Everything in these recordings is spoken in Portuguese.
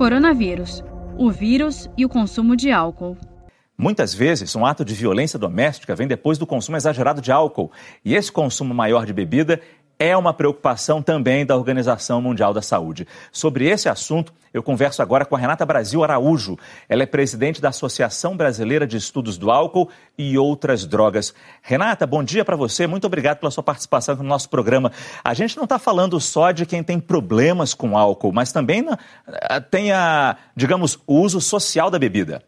Coronavírus: o vírus e o consumo de álcool. Muitas vezes, um ato de violência doméstica vem depois do consumo exagerado de álcool. E esse consumo maior de bebida é uma preocupação também da Organização Mundial da Saúde. Sobre esse assunto, eu converso agora com a Renata Brasil Araújo. Ela é presidente da Associação Brasileira de Estudos do Álcool e Outras Drogas. Renata, bom dia para você. Muito obrigado pela sua participação no nosso programa. A gente não está falando só de quem tem problemas com álcool, mas também eh, tem a, digamos, o uso social da bebida.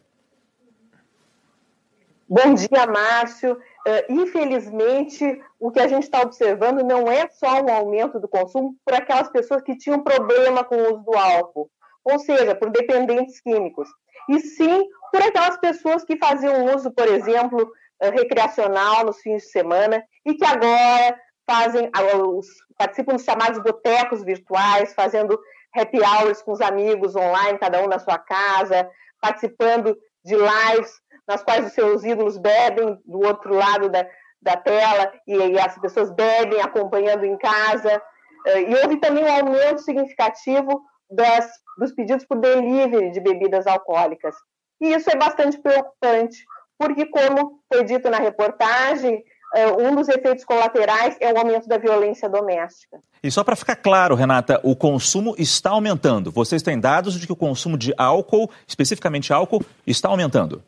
Bom dia, Márcio. Uh, infelizmente, o que a gente está observando não é só um aumento do consumo por aquelas pessoas que tinham problema com o uso do álcool, ou seja, por dependentes químicos, e sim por aquelas pessoas que faziam uso, por exemplo, uh, recreacional nos fins de semana e que agora fazem uh, os, participam dos chamados botecos virtuais, fazendo happy hours com os amigos online, cada um na sua casa, participando de lives nas quais os seus ídolos bebem do outro lado da, da tela e, e as pessoas bebem acompanhando em casa. Eh, e houve também um aumento significativo das, dos pedidos por delivery de bebidas alcoólicas. E isso é bastante preocupante, porque, como foi dito na reportagem, eh, um dos efeitos colaterais é o aumento da violência doméstica. E só para ficar claro, Renata, o consumo está aumentando. Vocês têm dados de que o consumo de álcool, especificamente álcool, está aumentando?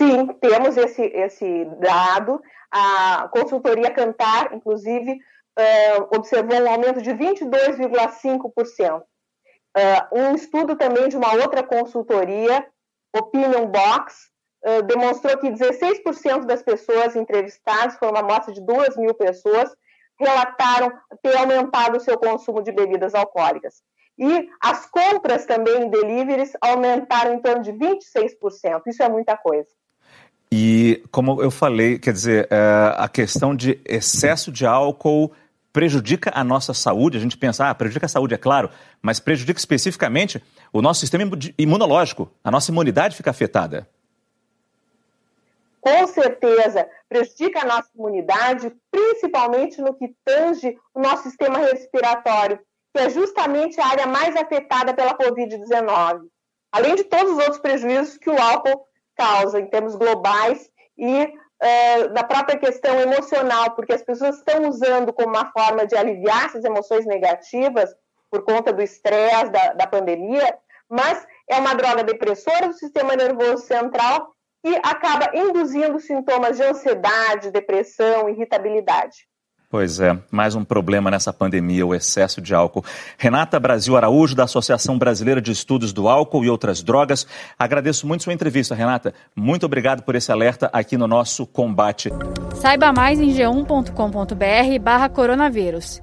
Sim, temos esse, esse dado. A consultoria Cantar, inclusive, uh, observou um aumento de 22,5%. Uh, um estudo também de uma outra consultoria, Opinion Box, uh, demonstrou que 16% das pessoas entrevistadas, foi uma amostra de 2 mil pessoas, relataram ter aumentado o seu consumo de bebidas alcoólicas. E as compras também em deliveries aumentaram em torno de 26%. Isso é muita coisa. E, como eu falei, quer dizer, é, a questão de excesso de álcool prejudica a nossa saúde. A gente pensa, ah, prejudica a saúde, é claro, mas prejudica especificamente o nosso sistema imunológico. A nossa imunidade fica afetada. Com certeza, prejudica a nossa imunidade, principalmente no que tange o nosso sistema respiratório, que é justamente a área mais afetada pela Covid-19. Além de todos os outros prejuízos que o álcool causa em termos globais e é, da própria questão emocional, porque as pessoas estão usando como uma forma de aliviar essas emoções negativas por conta do estresse da, da pandemia, mas é uma droga depressora do sistema nervoso central e acaba induzindo sintomas de ansiedade, depressão, irritabilidade. Pois é, mais um problema nessa pandemia, o excesso de álcool. Renata Brasil Araújo, da Associação Brasileira de Estudos do Álcool e Outras Drogas. Agradeço muito sua entrevista, Renata. Muito obrigado por esse alerta aqui no nosso combate. Saiba mais em g1.com.br barra coronavírus.